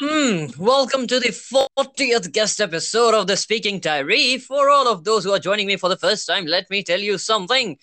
Hmm, welcome to the 40th guest episode of the Speaking Diary. For all of those who are joining me for the first time, let me tell you something.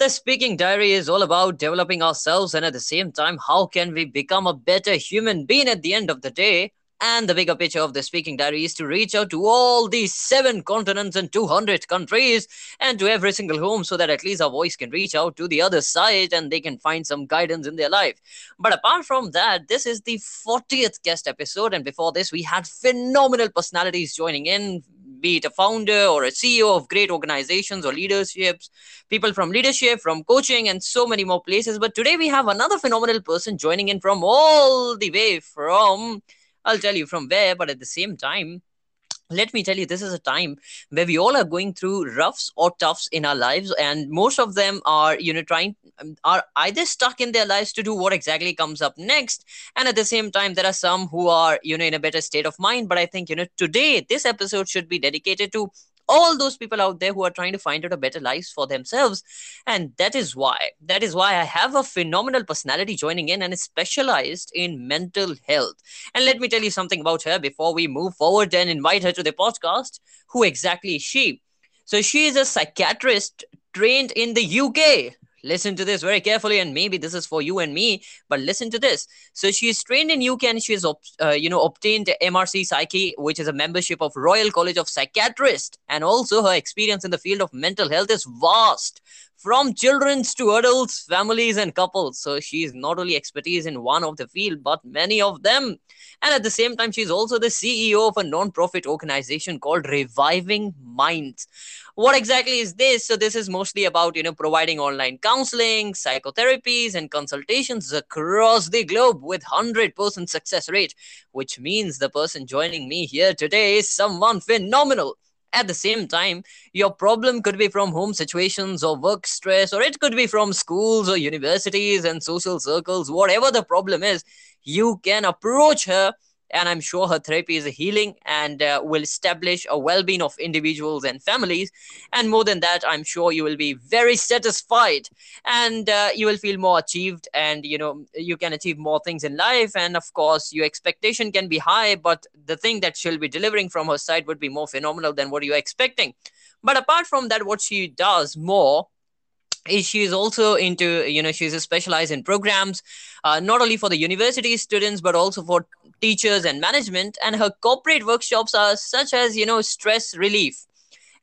The Speaking Diary is all about developing ourselves and at the same time, how can we become a better human being at the end of the day? And the bigger picture of the Speaking Diary is to reach out to all these seven continents and 200 countries and to every single home so that at least our voice can reach out to the other side and they can find some guidance in their life. But apart from that, this is the 40th guest episode. And before this, we had phenomenal personalities joining in, be it a founder or a CEO of great organizations or leaderships, people from leadership, from coaching, and so many more places. But today we have another phenomenal person joining in from all the way from I'll tell you from where, but at the same time, let me tell you, this is a time where we all are going through roughs or toughs in our lives, and most of them are, you know, trying are either stuck in their lives to do what exactly comes up next, and at the same time, there are some who are, you know, in a better state of mind. But I think, you know, today this episode should be dedicated to all those people out there who are trying to find out a better life for themselves. And that is why that is why i have a phenomenal personality joining in and is specialized in mental health. And let me tell you something about her before we move forward and invite her to the podcast. Who exactly is she? So she is a psychiatrist trained in the uk listen to this very carefully and maybe this is for you and me but listen to this. So she is trained in uk and she has uh, you know obtained MRCPsych which is a membership of royal college of psychiatrists. And also her experience in the field of mental health is vast from children to adults families and couples. So she is not only expertise in one of the field but many of them. And at the same time she's also the ceo of a non-profit organization called reviving minds. What exactly is this? So this is mostly about you know providing online counseling psychotherapies and consultations across the globe with 100% success rate which means the person joining me here today is someone phenomenal at the same time your problem could be from home situations or work stress or it could be from schools or universities and social circles. Whatever the problem is you can approach her and i'm sure her therapy is a healing and uh, will establish a well-being of individuals and families. And more than that i'm sure you will be very satisfied and uh, you will feel more achieved and you know you can achieve more things in life. And of course your expectation can be high but the thing that she'll be delivering from her side would be more phenomenal than what you're expecting. But apart from that what she does more is she is also into you know she's a specialized in programs uh, not only for the university students but also for teachers and management and her corporate workshops are such as you know stress relief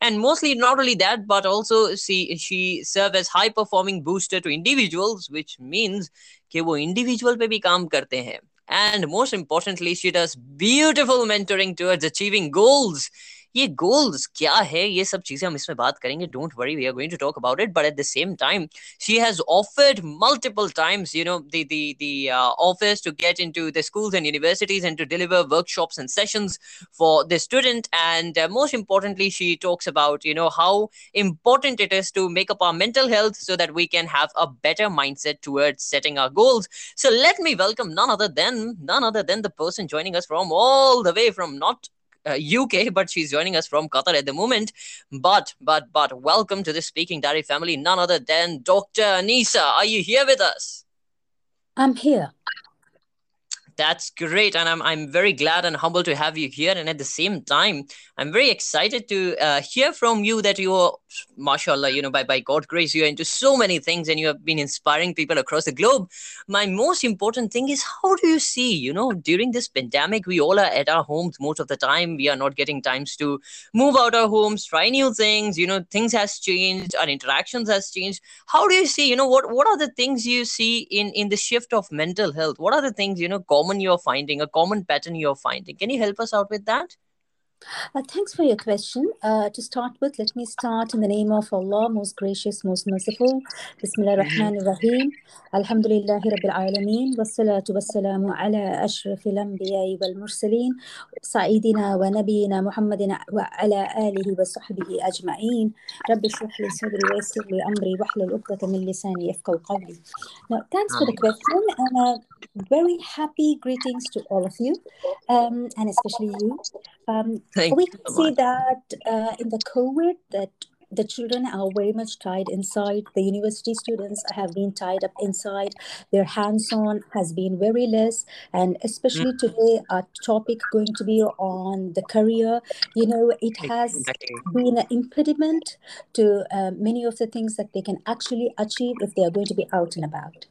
and mostly not only that but also see she serve as high performing booster to individuals which means कि वो individual पे भी काम करते हैं and most importantly she does beautiful mentoring towards achieving goals ये goals क्या है ये सब चीजें हम इसमें बात करेंगे don't worry we are going to talk about it but at the same time she has offered multiple times you know the the the uh, offers to get into the schools and universities and to deliver workshops and sessions for the student and uh, most importantly she talks about you know how important it is to make up our mental health so that we can have a better mindset towards setting our goals so let me welcome none other than none other than the person joining us from all the way from not uh, UK, but she's joining us from Qatar at the moment. But, but, but, welcome to the Speaking Diary family, none other than Dr. Aneesa. Are you here with us? I'm here. That's great, and I'm I'm very glad and humbled to have you here. And at the same time, I'm very excited to uh, hear from you that you're, mashallah, you know, by by God grace, you're into so many things, and you have been inspiring people across the globe. My most important thing is how do you see, you know, during this pandemic, we all are at our homes most of the time. We are not getting times to move out our homes, try new things. You know, things has changed, our interactions has changed. How do you see, you know, what what are the things you see in in the shift of mental health? What are the things you know? common you're finding, a common pattern you're finding. Can you help us out with that? Uh, thanks for your question. Uh, to start with, let me start in the name of Allah, most gracious, most merciful. Bismillah ar-Rahman ar-Rahim. Alhamdulillah Rabbil Alameen. Wassalatu wassalamu ala ashraf al-anbiya wal-mursaleen. Sa'idina wa nabiyina Muhammadin wa ala alihi wa sahbihi ajma'een. Rabbi shrah sadri wa yassir li amri wa hlul uqdata min lisani yafqahu qawli. Now, thanks for the question. And uh, very happy greetings to all of you, um, and especially you. Um, we can so see that uh, in the COVID that the children are very much tied inside. The university students have been tied up inside. Their hands-on has been very less, and especially Mm. today, our topic going to be on the career. You know, it has been an impediment to uh, many of the things that they can actually achieve if they are going to be out and about.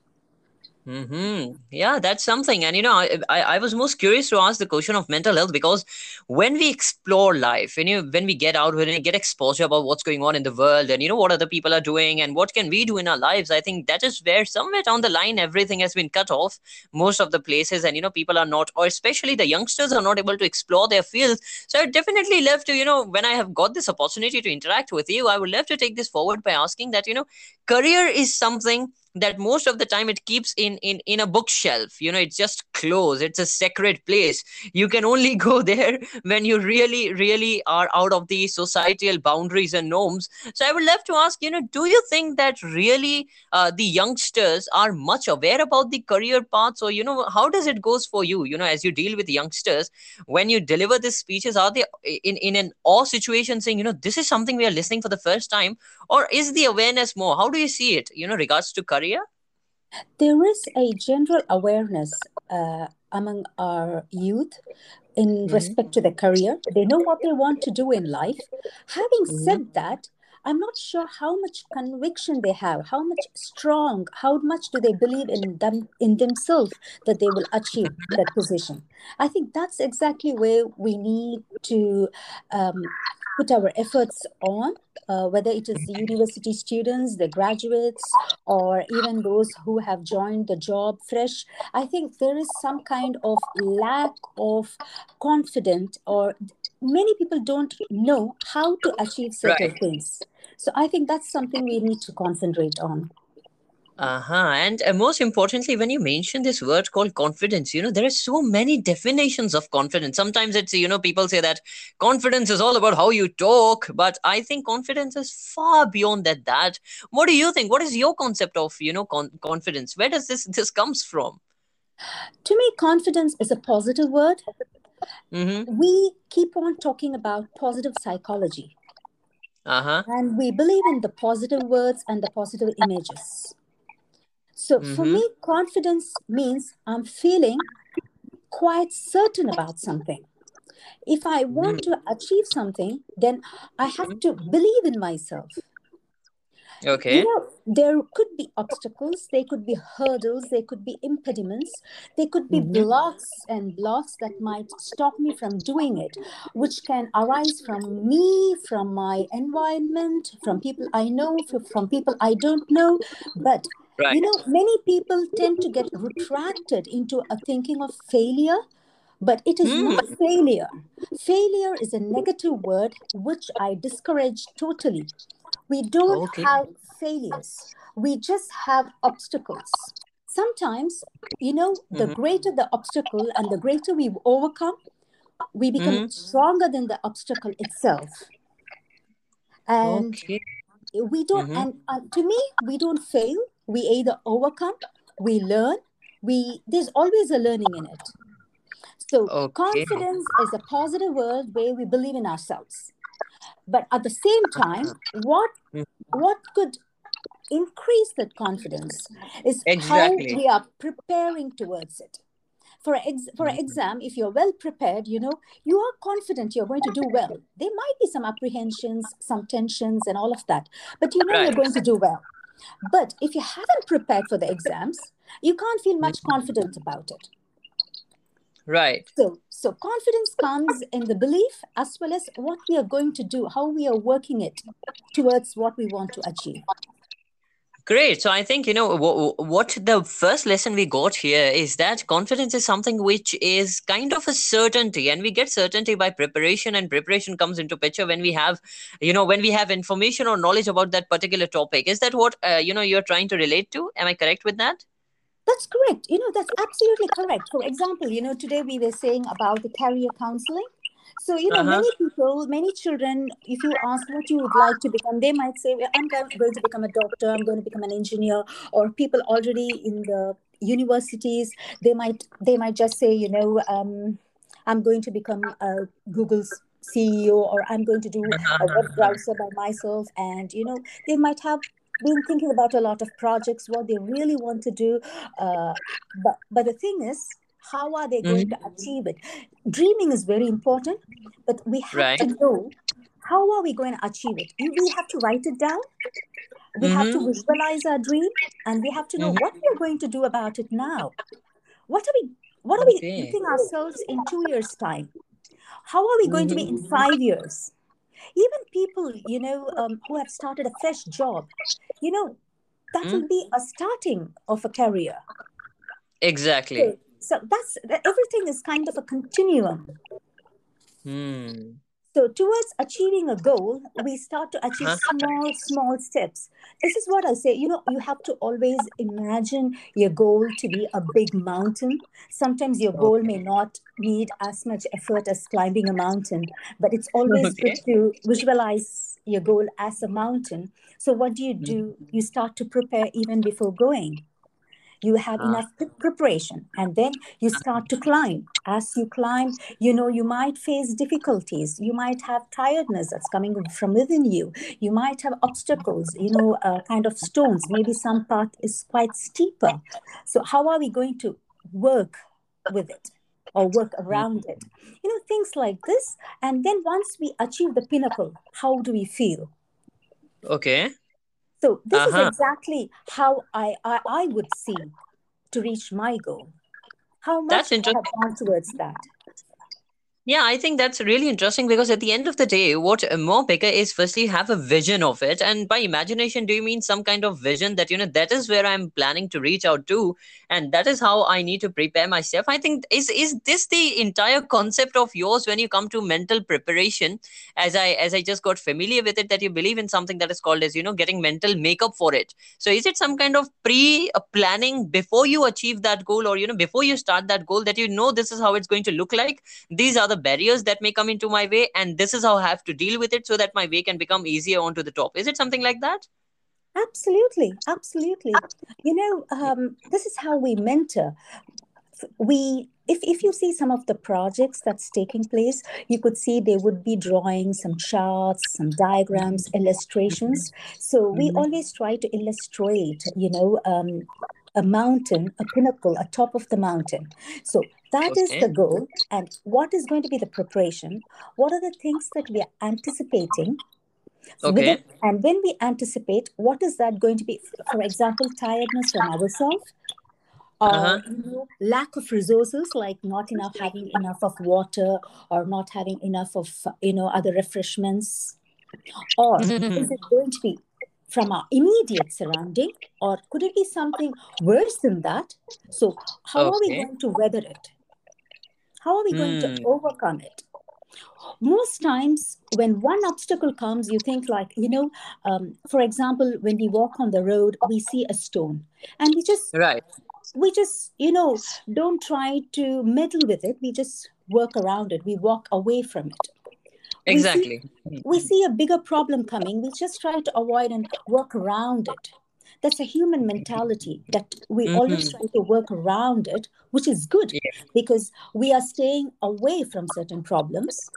Mm-hmm. Yeah, that's something. And you know, I, I I was most curious to ask the question of mental health because when we explore life, when you when we get out, when we get exposure about what's going on in the world and you know what other people are doing and what can we do in our lives, I think that is where somewhere down the line everything has been cut off. Most of the places, and you know, people are not, or especially the youngsters are not able to explore their fields. So I definitely love to, you know, when I have got this opportunity to interact with you, I would love to take this forward by asking that, you know, career is something that most of the time it keeps in in in a bookshelf. You know it's just closed. It's a sacred place. You can only go there when you really really are out of the societal boundaries and norms. So i would love to ask you know do you think that really uh, the youngsters are much aware about the career paths or you know how does it goes for you? You know as you deal with youngsters when you deliver these speeches are they in in an awe situation saying you know this is something we are listening for the first time? Or is the awareness more? How do you see it you know regards to career There is a general awareness uh, among our youth in Mhm. respect to their career. They know what they want to do in life. Having Mhm. said that, I'm not sure how much conviction they have, how much strong, how much do they believe in them in themselves that they will achieve that position. I think that's exactly where we need to um, put our efforts on, uh, whether it is the university students, the graduates, or even those who have joined the job fresh. I think there is some kind of lack of confidence, or many people don't know how to achieve certain Right. things. So I think that's something we need to concentrate on. Uh-huh. And uh, most importantly, when you mention this word called confidence, you know, there are so many definitions of confidence. Sometimes it's, you know, people say that confidence is all about how you talk, but I think confidence is far beyond that. That. What do you think? What is your concept of, you know, con- confidence? Where does this this comes from? To me, confidence is a positive word. Mm-hmm. We keep on talking about positive psychology, Uh-huh. and we believe in the positive words and the positive images. So for Mm-hmm. me, confidence means I'm feeling quite certain about something. If I want to achieve something, then I have to believe in myself. Okay. You know, there could be obstacles, there could be hurdles, there could be impediments, there could be Mhm. blocks and blocks that might stop me from doing it, which can arise from me, from my environment, from people I know, from people I don't know. But Right. you know, many people tend to get retracted into a thinking of failure, but it is Hmm. not failure. Failure is a negative word which I discourage totally. We don't Okay. have failures, we just have obstacles. Sometimes, you know, the Mhm. greater the obstacle and the greater we overcome, we become Mhm. stronger than the obstacle itself. And Okay. we don't Mhm. and uh, to me we don't fail we either overcome we learn we there's always a learning in it so Okay. confidence is a positive word where we believe in ourselves but at the same time what Mhm. what could increase that confidence is how we are preparing towards it for ex- for an Mhm. exam if you're well prepared you know you are confident you're going to do well there might be some apprehensions some tensions and all of that but you know Right. you're going to do well but if you haven't prepared for the exams you can't feel much mm-hmm. confident about it. Right. so so confidence comes in the belief as well as what we are going to do how we are working it towards what we want to achieve Great. So I think, you know, what the first lesson we got here is that confidence is something which is kind of a certainty and we get certainty by preparation and preparation comes into picture when we have, you know, when we have information or knowledge about that particular topic. Is that what, uh, you know, you're trying to relate to? Am I correct with that? That's correct. You know, that's absolutely correct. For example, you know, today we were saying about the career counseling. So, you know, Uh-huh. many people, many children, if you ask what you would like to become, they might say, "Well, I'm going to become a doctor, I'm going to become an engineer, or people already in the universities, they might they might just say, you know, um, I'm going to become a Google's CEO or I'm going to do a web browser by myself. And, you know, they might have been thinking about a lot of projects, what they really want to do. Uh, but, but the thing is, how are they going Mhm. to achieve it? Dreaming is very important, but we have Right. to know how are we going to achieve it? We have to write it down. We have to Mhm. visualize our dream, and we have to know Mhm. what we are going to do about it now. What are we? What are we Okay. looking ourselves in two years' time? How are we going to be in Mhm. five years? Even people, you know, um, who have started a fresh job, you know, that Mhm. will be a starting of a career. Exactly. So, that's that everything is kind of a continuum. Hmm. So towards achieving a goal, we start to achieve Uh-huh. small, small steps. This is what I say. You know, you have to always imagine your goal to be a big mountain. Sometimes your goal may not need as much effort as climbing a mountain, but it's always Okay. good to visualize your goal as a mountain. So what do you do? You start to prepare even before going you have Ah. enough preparation and then you start to climb. As you climb you know you might face difficulties. You might have tiredness that's coming from within you. You might have obstacles you know uh, kind of stones. Maybe some path is quite steeper. So how are we going to work with it or work around it? You know things like this. And then once we achieve the pinnacle how do we feel? Okay. So this Uh-huh. is exactly how I, I I would see to reach my goal. How much That's I have interesting. gone towards that. Yeah, I think that's really interesting because at the end of the day, what more bigger is firstly have a vision of it. And by imagination, do you mean some kind of vision that, you know, that is where I'm planning to reach out to? And that is how I need to prepare myself. I think is is this the entire concept of yours when you come to mental preparation? As I as I just got familiar with it, that you believe in something that is called as, you know, getting mental makeup for it. So is it some kind of pre uh, planning before you achieve that goal or, you know, before you start that goal that you know this is how it's going to look like? these are the barriers that may come into my way and this is how i have to deal with it so that my way can become easier onto the top is it something like that Absolutely, absolutely. You know, um, this is how we mentor. We, if if you see some of the projects that's taking place, you could see they would be drawing some charts, some diagrams, illustrations. So we Mhm. always try to illustrate, you know, um, a mountain, a pinnacle, a top of the mountain. So that is Okay. the goal. And what is going to be the preparation? What are the things that we are anticipating? Okay. it, and when we anticipate, what is that going to be? For example, tiredness from ourselves, or Uh-huh. you know, lack of resources, like not enough having enough of water, or not having enough of you know other refreshments, or is it going to be from our immediate surrounding, or could it be something worse than that? So, how are we going to weather it? How are we going to Hmm. overcome it? most times when one obstacle comes you think like you know um, for example when we walk on the road we see a stone and we just Right. we just you know don't try to meddle with it we just work around it we walk away from it we see Exactly. we see a bigger problem coming we just try to avoid and work around it that's a human mentality that we always Mhm. try to work around it which is good Yeah. because we are staying away from certain problems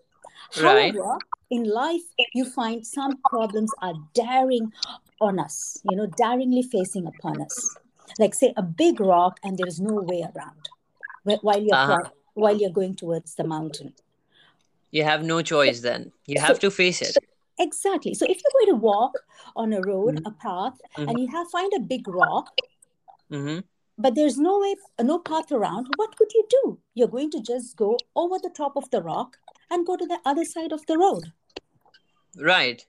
Right. However, in life, you find some problems are daring on us, you know, daringly facing upon us. Like, say, a big rock and there is no way around while you're, Uh-huh. while you're going towards the mountain. You have no choice then. You So, have to face it. exactly. So, if you're going to walk on a road, Mhm. a path, Mhm. and you have find a big rock, Mhm. but there's no way, no path around, what would you do? You're going to just go over the top of the rock and go to the other side of the road. Right.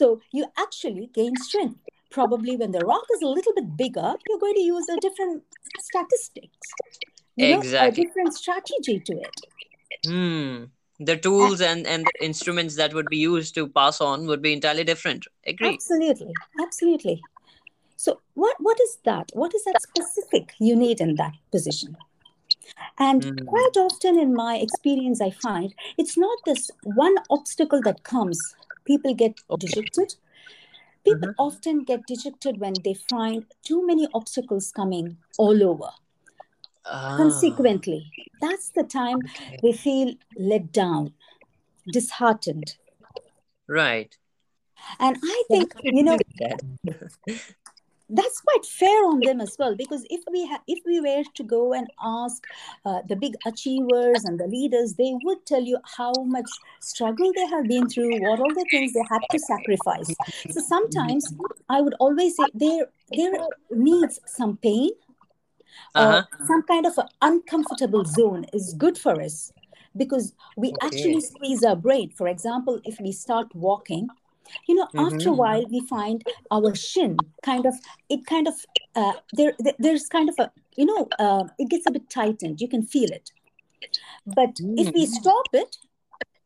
So you actually gain strength. Probably when the rock is a little bit bigger, you're going to use a different statistics, you know, a different strategy to it. Hmm. The tools and and the instruments that would be used to pass on would be entirely different. Agree. Absolutely, absolutely. So what what is that? What is that specific you need in that position? And Hmm. quite often in my experience, I find it's not this one obstacle that comes. People get Okay. dejected. People Mhm. often get dejected when they find too many obstacles coming all over. Ah. Consequently, that's the time Okay. they feel let down. disheartened. Right. And I think, you know, deal with that? that's quite fair on them as well because if we ha- if we were to go and ask uh, the big achievers and the leaders they would tell you how much struggle they have been through what all the things they had to sacrifice so sometimes i would always say there there needs some pain or Uh-huh. some kind of an uncomfortable zone is good for us because we actually squeeze our brain. For example if we start walking you know after a Mm-hmm. while we find our shin kind of it kind of uh, there, there there's kind of a you know uh, it gets a bit tightened. You can feel it. But if we Mm. stop it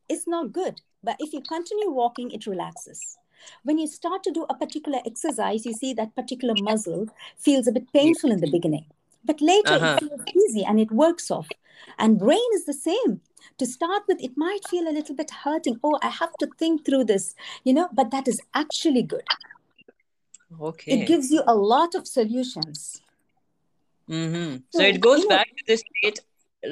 it's not good. But if you continue walking it relaxes. When you start to do a particular exercise you see that particular muscle feels a bit painful in the beginning but later Uh-huh. it feels easy and it works off and brain is the same to start with it might feel a little bit hurting oh i have to think through this you know but that is actually good Okay. it gives you a lot of solutions Mm-hmm. So so it goes you know back to the state,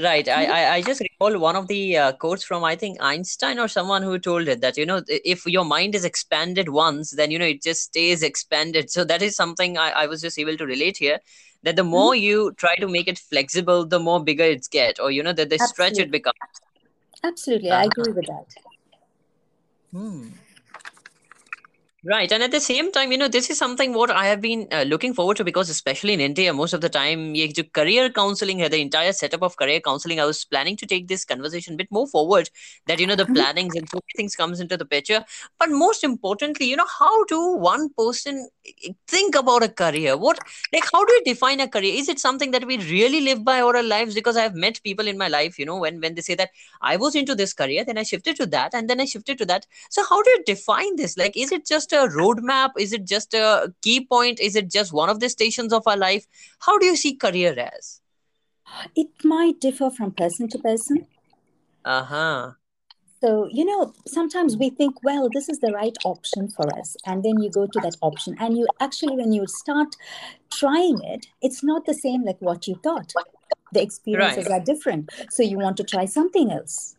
right? I, Mhm. I, I just recall one of the uh, quotes from I think Einstein or someone who told it that you know if your mind is expanded once, then you know it just stays expanded. So that is something I, I was just able to relate here. That the Mhm. more you try to make it flexible, the more bigger it's get, or you know that the stretch it becomes. absolutely i Uh-huh. agree with that Hmm. Right. And at the same time, you know, this is something what I have been uh, looking forward to because, especially in India, most of the time, ye jo career counseling, hai, the entire setup of career counseling, I was planning to take this conversation a bit more forward that, you know, the mm-hmm. plannings and so many things comes into the picture. But most importantly, you know, how do one person eh, think about a career? What, like, how do we define a career? Is it something that we really live by our lives? Because I have met people in my life, you know, when, when they say that I was into this career, then I shifted to that, and then I shifted to that. So, how do you define this? Like, is it just a roadmap? Is it just a key point? Is it just one of the stations of our life? How do you see career as? it might differ from person to person Uh-huh. So, you know, sometimes we think, well, this is the right option for us. And then you go to that option. And you actually, when you start trying it, it's not the same like what you thought. The experiences Right. are different. So you want to try something else.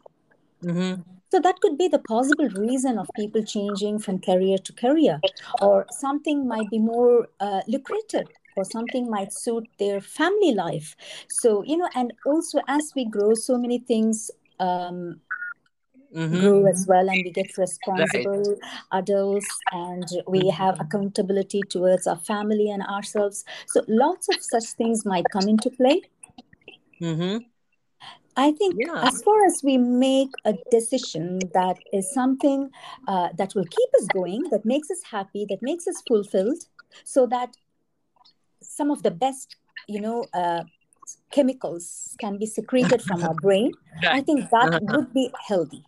Mm-hmm. So that could be the possible reason of people changing from career to career, or something might be more uh, lucrative, or something might suit their family life. So, you know, and also as we grow, so many things um, Mm-hmm. grow as well and we get Right. responsible adults and we have accountability towards our family and ourselves so lots of such things might come into play Mm-hmm. I think Yeah. as far as we make a decision that is something uh, that will keep us going that makes us happy that makes us fulfilled so that some of the best you know uh, chemicals can be secreted from our brain i think that Uh-huh. would be healthy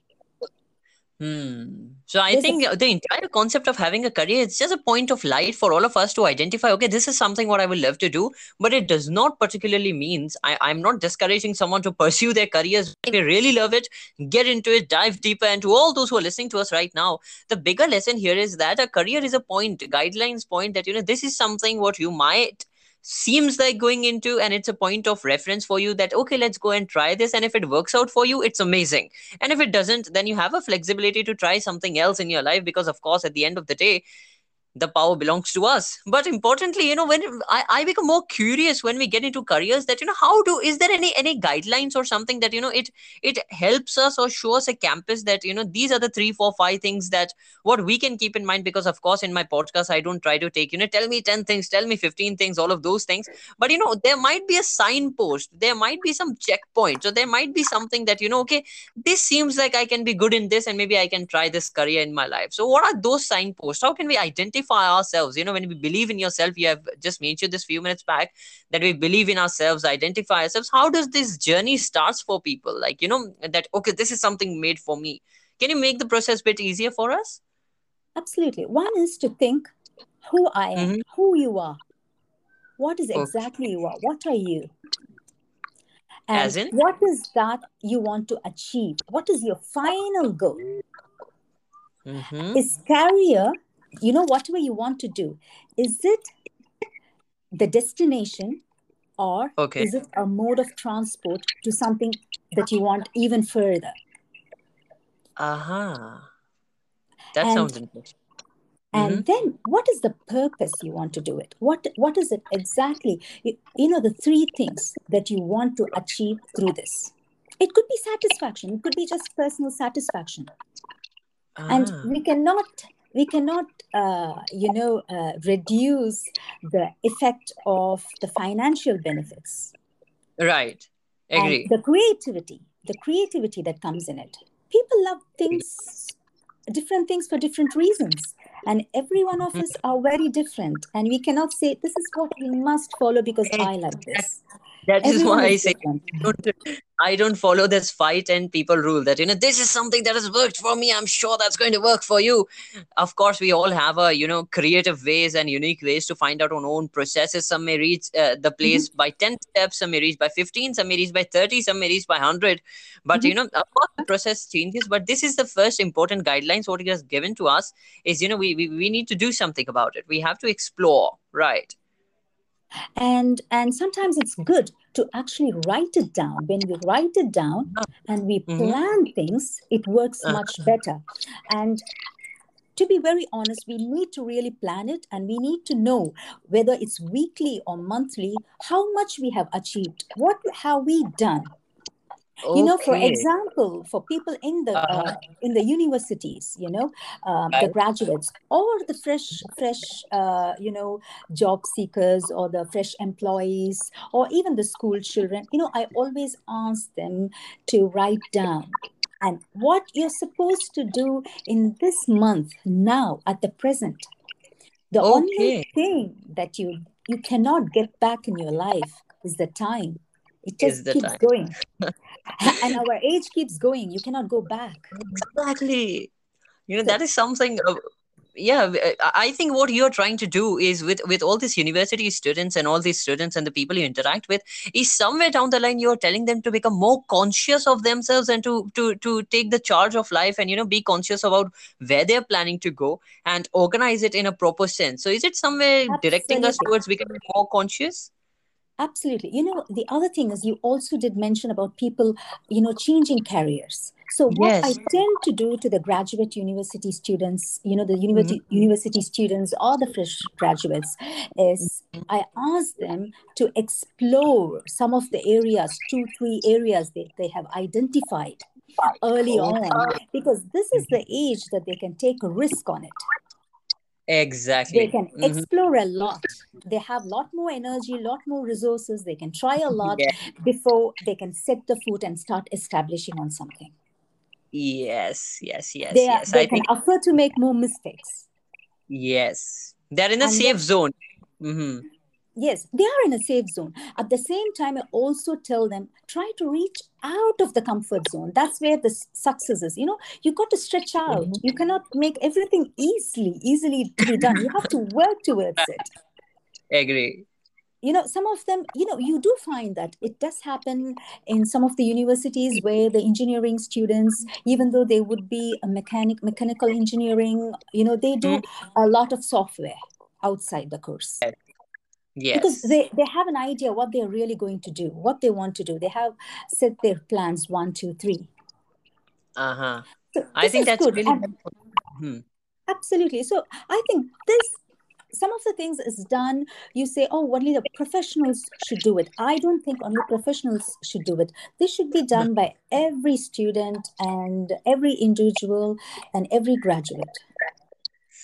Hmm. So I think the entire concept of having a career is just a point of light for all of us to identify, okay, this is something what I would love to do, but it does not particularly means I, I'm not discouraging someone to pursue their careers. If they really love it, get into it, dive deeper. And to all those who are listening to us right now, the bigger lesson here is that a career is a point, guidelines point that, you know, this is something what you might seems like going into and it's a point of reference for you that okay let's go and try this. And if it works out for you it's amazing. And if it doesn't then you have a flexibility to try something else in your life because of course at the end of the day the power belongs to us. But importantly you know when I, I become more curious when we get into careers that you know how do is there any any guidelines or something that you know it it helps us or shows a campus that you know these are the three four five things that what we can keep in mind? Because of course in my podcast i don't try to take you know tell me 10 things tell me 15 things all of those things. But you know there might be a signpost there might be some checkpoint so there might be something that you know okay this seems like i can be good in this and maybe i can try this career in my life. So what are those signposts? How can we identify ourselves you know when we believe in yourself you have just mentioned this few minutes back that we believe in ourselves identify ourselves how does this journey starts for people like you know that okay this is something made for me can you make the process a bit easier for us Absolutely. One is to think who I am, mm-hmm. who you are. What is okay exactly you are? What are you? as in what is that you want to achieve? What is your final goal? mm-hmm. Is career, you know, whatever you want to do, is it the destination or okay is it a mode of transport to something that you want even further? Uh-huh. That And sounds interesting. and Mm-hmm. then what is the purpose you want to do it what what is it exactly you, you know the three things that you want to achieve through this it could be satisfaction it could be just personal satisfaction and Ah, we cannot we cannot uh, you know uh, reduce the effect of the financial benefits. Right. and Agree. the creativity the creativity that comes in it. People love things different things for different reasons. And every one of us are very different. And we cannot say this is what we must follow because i like this That is everyone why I say different don't, I don't follow this fight and people rule that you know this is something that has worked for me. I'm sure that's going to work for you. Of course, we all have a you know creative ways and unique ways to find out our own processes. Some may reach uh, the place by ten steps, some may reach by fifteen, some may reach by thirty, some may reach by hundred. But you know, of course, the process changes. But this is the first important guidelines. What he has given to us is you know we, we we need to do something about it. We have to explore, right? And and sometimes it's good to actually write it down. When we write it down and we Mhm. plan things it works Uh, much better. And to be very honest we need to really plan it and we need to know whether it's weekly or monthly how much we have achieved what have we done you know for example for people in the Uh-huh. uh, in the universities you know um, the graduates or the fresh fresh uh, you know job seekers or the fresh employees or even the school children you know i always ask them to write down and what you're supposed to do in this month now at the present the only thing that you you cannot get back in your life is the time. It just keeps time. going and our age keeps going you cannot go back Exactly. You know, so that is something. Uh, yeah, uh, I think what you're trying to do is with with all these university students and all these students and the people you interact with is somewhere down the line you're telling them to become more conscious of themselves and to to to take the charge of life and you know be conscious about where they're planning to go and organize it in a proper sense. So is it somewhere directing us towards becoming more conscious? Absolutely. You know, the other thing is you also did mention about people, you know, changing careers. So what I tend to do to the graduate university students, you know, the university mm-hmm. university students or the fresh graduates, is mm-hmm. I ask them to explore some of the areas, two, three areas that they have identified early on, because this is the mm-hmm. age that they can take a risk on it they Exactly. can Mhm. explore a lot they have a lot more energy a lot more resources they can try a lot Yeah. before they can set the foot and start establishing on something Yes. Yes. Yes. they Yes. they I can think afford to make more mistakes yes. They're in a and safe then zone. hmm yes they are in a safe zone. At the same time i also tell them try to reach out of the comfort zone. That's where the success is. You know you got to stretch out. You cannot make everything easily easily to be done. You have to work towards it. Agree. you know some of them you know you do find that it does happen in some of the universities where the engineering students even though they would be a mechanic mechanical engineering you know they do Mm, a lot of software outside the course because they they have an idea what they're really going to do what they want to do. They have set their plans one two three. Uh huh. so I think that's good. really and. Hmm. absolutely. So i think this some of the things is done. You say oh only the professionals should do it. I don't think only professionals should do it. This should be done by every student and every individual and every graduate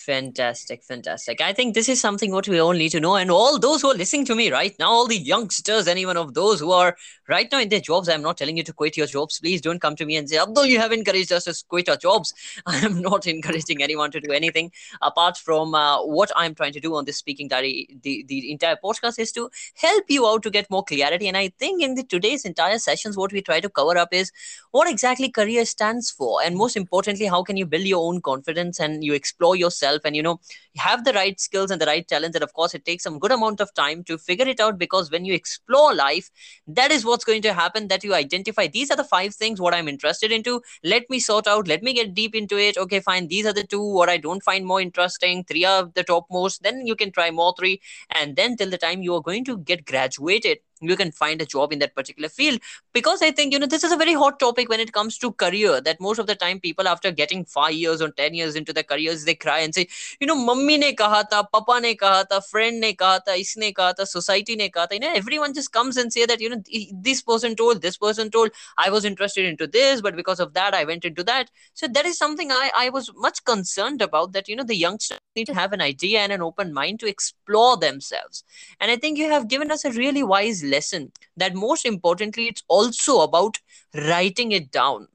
Fantastic, fantastic. I think this is something what we all need to know. And all those who are listening to me right now, all the youngsters, anyone of those who are right now in their jobs, I'm not telling you to quit your jobs. Please don't come to me and say, Abdul, you have encouraged us to quit our jobs. I am not encouraging anyone to do anything apart from uh, what I'm trying to do on this speaking diary. The, the entire podcast is to help you out to get more clarity. And I think in the today's entire sessions, what we try to cover up is what exactly career stands for. And most importantly, how can you build your own confidence and you explore yourself and you know have the right skills and the right talents and of course it takes some good amount of time to figure it out because when you explore life that is what's going to happen that you identify these are the five things what i'm interested into. Let me sort out let me get deep into it. Okay fine these are the two what i don't find more interesting. Three are the topmost then you can try more three. And then till the time you are going to get graduated you can find a job in that particular field. Because i think you know this is a very hot topic when it comes to career that most of the time people after getting 5 years or 10 years into their careers they cry and say you know mummy ne kaha tha papa ne kaha tha friend ne kaha tha isne kaha tha society ne kaha tha you know everyone just comes and say that you know this person told this person told i was interested into this but because of that i went into that. So that is something i i was much concerned about that you know the youngsters need to have an idea and an open mind to explore themselves. And i think you have given us a really wise lesson that most importantly it's also about writing it down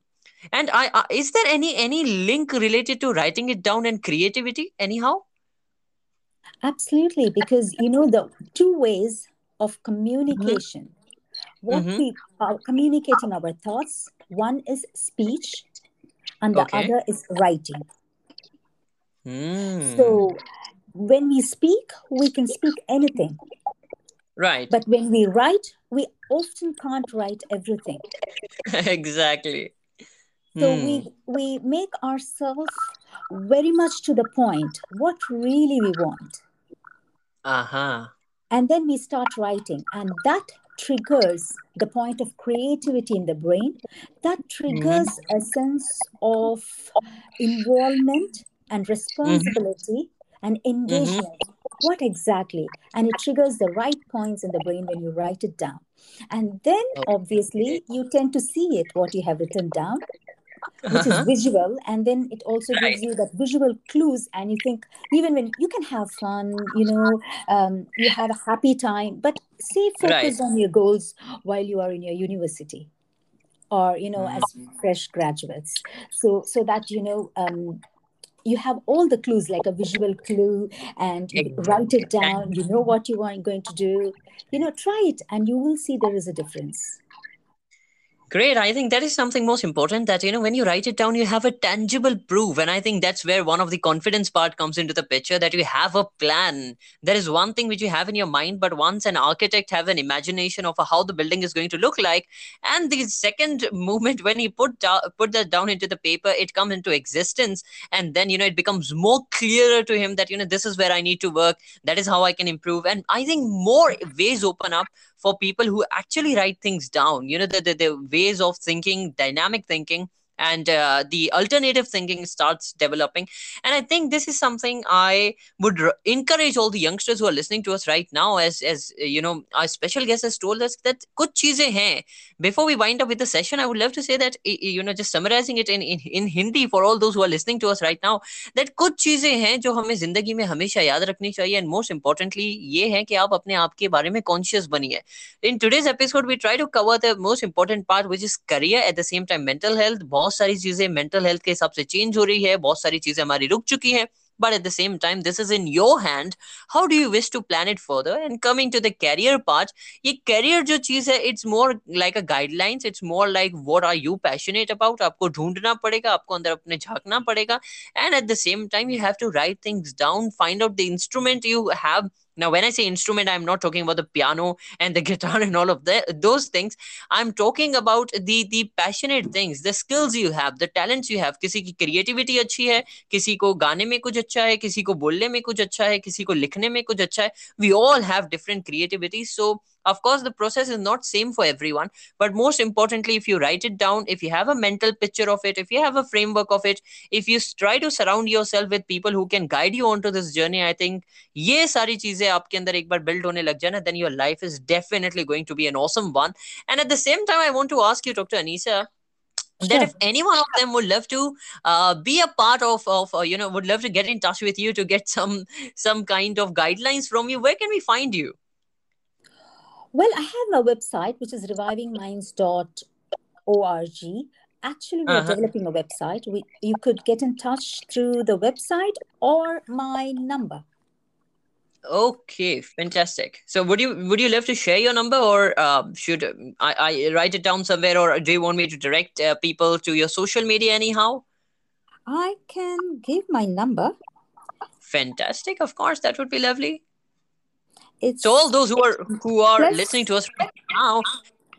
and i uh, is there any any link related to writing it down and creativity anyhow absolutely because you know the two ways of communication mm-hmm. what mm-hmm. we are communicating our thoughts one is speech and the okay. other is writing mm. so when we speak we can speak anything Right. But when we write, we often can't write everything. exactly. So hmm. we we make ourselves very much to the point what really we want. Uh-huh. And then we start writing and that triggers the point of creativity in the brain. That triggers mm-hmm. a sense of involvement and mm-hmm. responsibility mm-hmm. and engagement. Mm-hmm what exactly and it triggers the right points in the brain when you write it down and then obviously you tend to see it what you have written down which is uh-huh. visual and then it also right. gives you that visual clues and you think even when you can have fun you know um, you have a happy time but stay focused right. on your goals while you are in your university or you know as mm-hmm. fresh graduates so so that you know um, you have all the clues like a visual clue and you write it down you know what you are going to do. You know try it and you will see there is a difference Great. I think that is something most important that, you know, when you write it down, you have a tangible proof. And I think that's where one of the confidence part comes into the picture that you have a plan. There is one thing which you have in your mind, but once an architect have an imagination of how the building is going to look like, and the second moment when he put, da- put that down into the paper, it comes into existence. And then, you know, it becomes more clearer to him that, you know, this is where I need to work. That is how I can improve. And I think more ways open up for people who actually write things down. You know the, the, the ways of thinking dynamic thinking and uh, the alternative thinking starts developing and i think this is something i would r- encourage all the youngsters who are listening to us right now as as uh, you know our special guest has told us that kuch cheeze hain before we wind up with the session i would love to say that you know just summarizing it in in, in hindi for all those who are listening to us right now that kuch cheeze hain jo hame zindagi mein hamesha yaad rakhni chahiye and most importantly ye hai ki aap apne aap ke bare mein conscious baniye in today's episode we try to cover the most important part which is career at the same time mental health बहुत सारी चीज़ें mental health के हिसाब से change हो रही है बहुत सारी चीज़ें हमारी रुक चुकी हैं but at the same time this is in your hand how do you wish to plan it further and coming to the career part ये career जो चीज़ है it's more like a guidelines it's more like what are you passionate about आपको ढूंढना पड़ेगा आपको अंदर अपने झांकना पड़ेगा and at the same time you have to write things down find out the instrument you have now, when I say instrument, I'm not talking about the piano and the guitar and all of the, those things. I'm talking about the the passionate things, the skills you have, the talents you have. किसी की creativity अच्छी है, किसी को गाने में कुछ अच्छा है, किसी को बोलने में कुछ अच्छा है, किसी को लिखने में कुछ अच्छा है. We all have different creativity. So of course the process is not same for everyone but most importantly if you write it down if you have a mental picture of it if you have a framework of it if you try to surround yourself with people who can guide you onto this journey i think ye sari cheeze aapke andar ek build hone lag jana then your life is definitely going to be an awesome one and at the same time i want to ask you dr Aneesa that sure. if any one of them would love to uh, be a part of of uh, you know would love to get in touch with you to get some some kind of guidelines from you where can we find you well, I have a website which is revivingminds.org. Actually, we're uh-huh. developing a website. We, you could get in touch through the website or my number. Okay, fantastic. So, would you would you love to share your number, or uh, should I, I write it down somewhere, or do you want me to direct uh, people to your social media anyhow? I can give my number. Fantastic. Of course, that would be lovely it's so all those who are who are plus, listening to us right now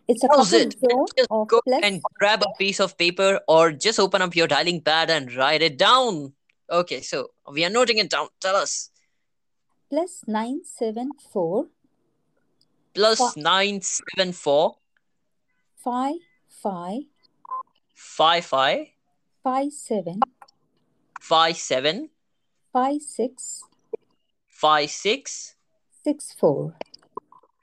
it's a pause it. just go and grab a piece of paper or just open up your dialing pad and write it down. Okay so we are noting it down. Tell us. Plus 974 plus Fi- 974 five five. 55 five. Seven. 57 five six. 56 six four.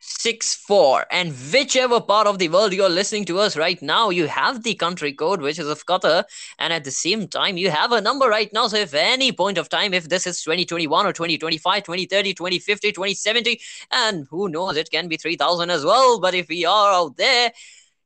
six four. And whichever part of the world you're listening to us right now you have the country code which is of qatar. And at the same time you have a number right now. So if any point of time if this is 2021 or 2025 2030 2050 2070 and who knows it can be 3000 as well. But if we are out there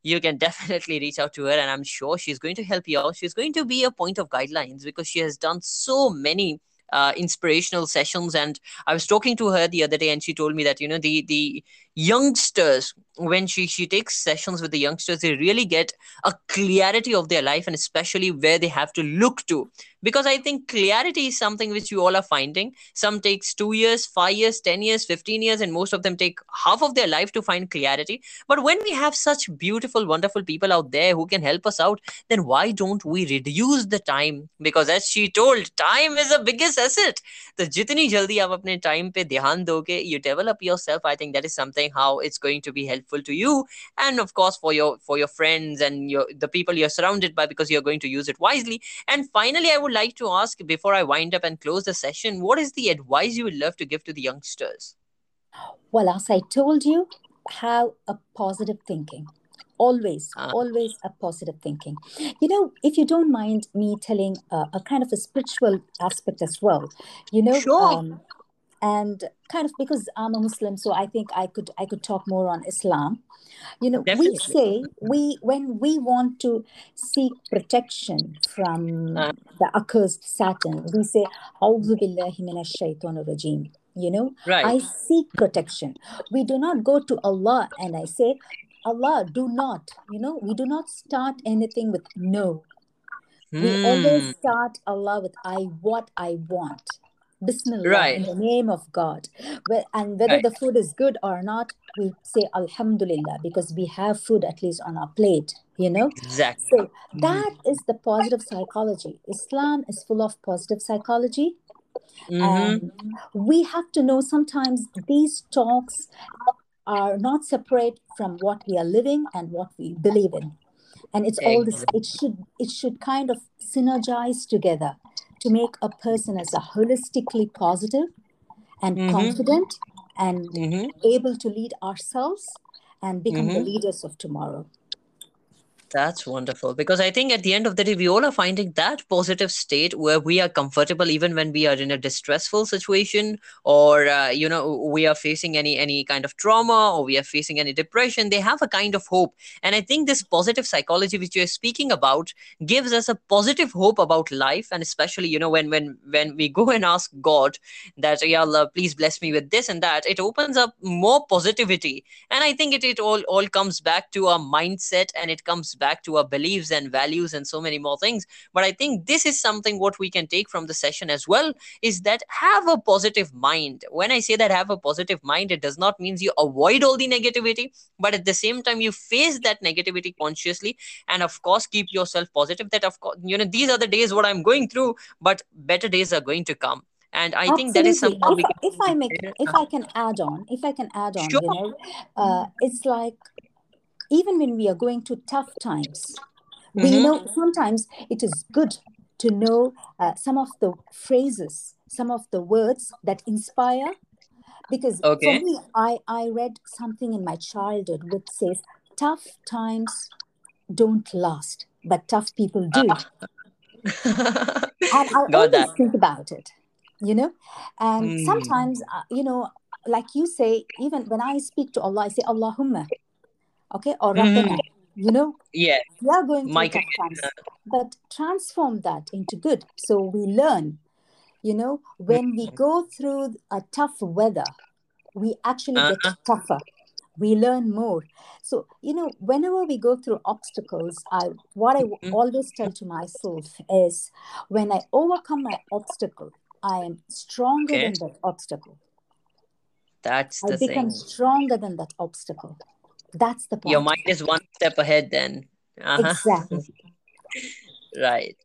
you can definitely reach out to her. And i'm sure she's going to help you out. She's going to be a point of guidelines because she has done so many uh, inspirational sessions. And i was talking to her the other day and she told me that you know the the youngsters when she she takes sessions with the youngsters they really get a clarity of their life and especially where they have to look to. Because i think clarity is something which you all are finding. Some takes 2 years 5 years 10 years 15 years and most of them take half of their life to find clarity. But when we have such beautiful wonderful people out there who can help us out then why don't we reduce the time? Because as she told time is the biggest asset. The jitni jaldi aap apne time pe dhyan doge you develop yourself i think that is something how it's going to be helpful to you and of course for your for your friends and your the people you're surrounded by because you're going to use it wisely and finally i would like to ask before i wind up and close the session what is the advice you would love to give to the youngsters Well, as I told you, have a positive thinking. Always, Ah. always a positive thinking. You know, if you don't mind me telling uh, a kind of a spiritual aspect as well, you know, Sure. um, and kind of because I'm a Muslim, so I think I could I could talk more on Islam. You know, we say we when we want to seek protection from Ah. the accursed Satan, we say, "A'udhu billahi minash rajim." You know, right I seek protection. We do not go to Allah and I say, Allah, do not, you know, we do not start anything with no. We always Hmm. start Allah with I what I want. Bismillah Right. in the name of God. Well, and whether Right. the food is good or not, we say Alhamdulillah because we have food at least on our plate, you know. exactly So Mhm. that is the positive psychology. Islam is full of positive psychology. Mhm. And we have to know sometimes these talks are not separate from what we are living and what we believe in. And it's all this, it should it should kind of synergize together to make a person as a holistically positive and Mhm. confident and Mhm. able to lead ourselves and become the Mhm. leaders of tomorrow. That's wonderful. Because I think at the end of the day, we all are finding that positive state where we are comfortable even when we are in a distressful situation or uh, you know we are facing any any kind of trauma or we are facing any depression. They have a kind of hope, and I think this positive psychology which you are speaking about gives us a positive hope about life, and especially you know when when when we go and ask God that Ya Allah, please bless me with this and that, it opens up more positivity. And i think it, it all all comes back to our mindset and it comes back to our beliefs and values and so many more things. But i think this is something what we can take from the session as well is that have a positive mind. When i say that have a positive mind it does not mean you avoid all the negativity but at the same time you face that negativity consciously. And of course keep yourself positive that of course you know these are the days what i'm going through but better days are going to come. And i think that is Absolutely. something we If, can if I make, if I can add on, if I can add on, Sure. you know, uh, it's like even when we are going through tough times, we Mhm. know sometimes it is good to know uh, some of the phrases, some of the words that inspire. Because Okay. for me, I, I read something in my childhood which says, tough times don't last, but tough people do. And I got always that think about it, you know. And Hmm. sometimes, uh, you know, like you say, even when I speak to Allah, I say Allahumma, okay, or Mhm. Rabbana, you know, yeah we are going through my times, but transform that into good. So we learn, you know, when we go through a tough weather, we actually get Uh-huh. tougher. We learn more. So, you know, whenever we go through obstacles, I what I Mhm. always tell to myself is when I overcome my obstacle, I am stronger Okay. than that obstacle. That's I become thing. stronger than that obstacle. That's the point. Your mind is one step ahead then. Uh-huh. Exactly. Right.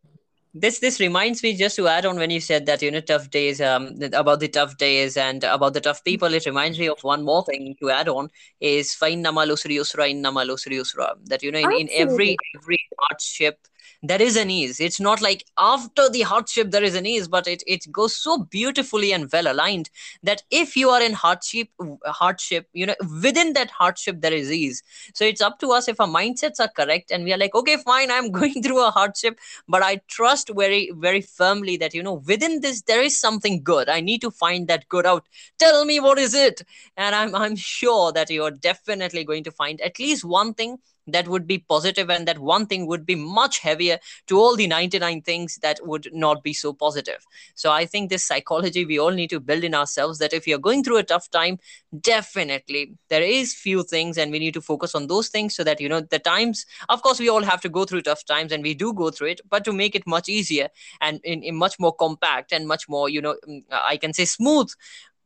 this this reminds me just to add on when you said that you know tough days um about the tough days and about the tough people it reminds me of one more thing to add on is fine namalosri usra in namalosri usra that you know in, in every every hardship there is an ease it's not like after the hardship there is an ease but it, it goes so beautifully and well aligned that if you are in hardship hardship you know within that hardship there is ease. So it's up to us if our mindsets are correct and we are like okay fine i'm going through a hardship but i trust very very firmly that you know within this there is something good. I need to find that good out. Tell me what is it? And i'm i'm sure that you're definitely going to find at least one thing that would be positive and that one thing would be much heavier to all the 99 things that would not be so positive. So i think this psychology we all need to build in ourselves that if you're going through a tough time definitely there is few things and we need to focus on those things so that you know the times of course we all have to go through tough times and we do go through it but to make it much easier and in, in much more compact and much more you know mm, i can say smooth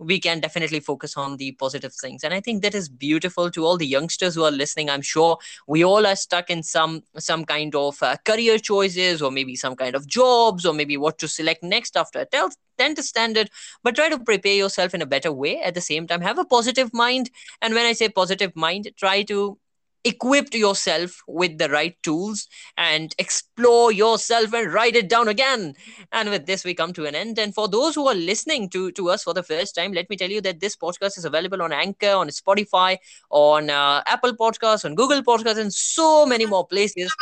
we can definitely focus on the positive things. And i think that is beautiful to all the youngsters who are listening. I'm sure we all are stuck in some some kind of uh, career choices or maybe some kind of jobs or maybe what to select next after a 10th standard. But try to prepare yourself in a better way. At the same time have a positive mind. And when i say positive mind try to equipped yourself with the right tools and explore yourself and write it down again. And with this we come to an end. And for those who are listening to to us for the first time let me tell you that this podcast is available on anchor on spotify on uh, apple podcasts on google podcasts and so many more places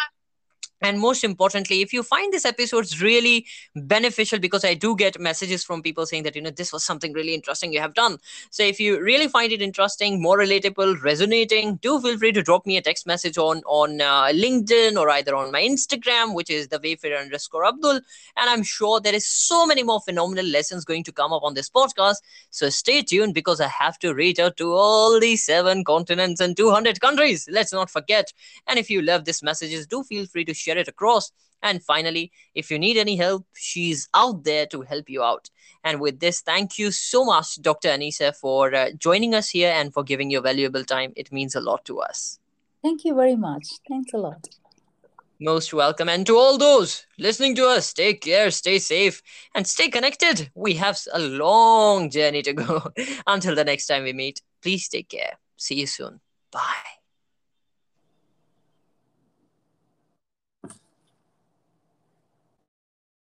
and most importantly if you find this episodes really beneficial because i do get messages from people saying that you know this was something really interesting you have done. So if you really find it interesting more relatable resonating do feel free to drop me a text message on on uh, linkedin or either on my instagram which is the wayfarer underscore abdul. And i'm sure there is so many more phenomenal lessons going to come up on this podcast. So stay tuned because i have to reach out to all the seven continents and 200 countries. Let's not forget. And if you love these messages do feel free to share share it across. And finally, if you need any help, she's out there to help you out. And with this, thank you so much, Dr. Aneesa, for uh, joining us here and for giving your valuable time. It means a lot to us. Thank you very much. Thanks a lot. Most welcome. And to all those listening to us, take care, stay safe, and stay connected. We have a long journey to go. Until the next time we meet, please take care. See you soon. Bye.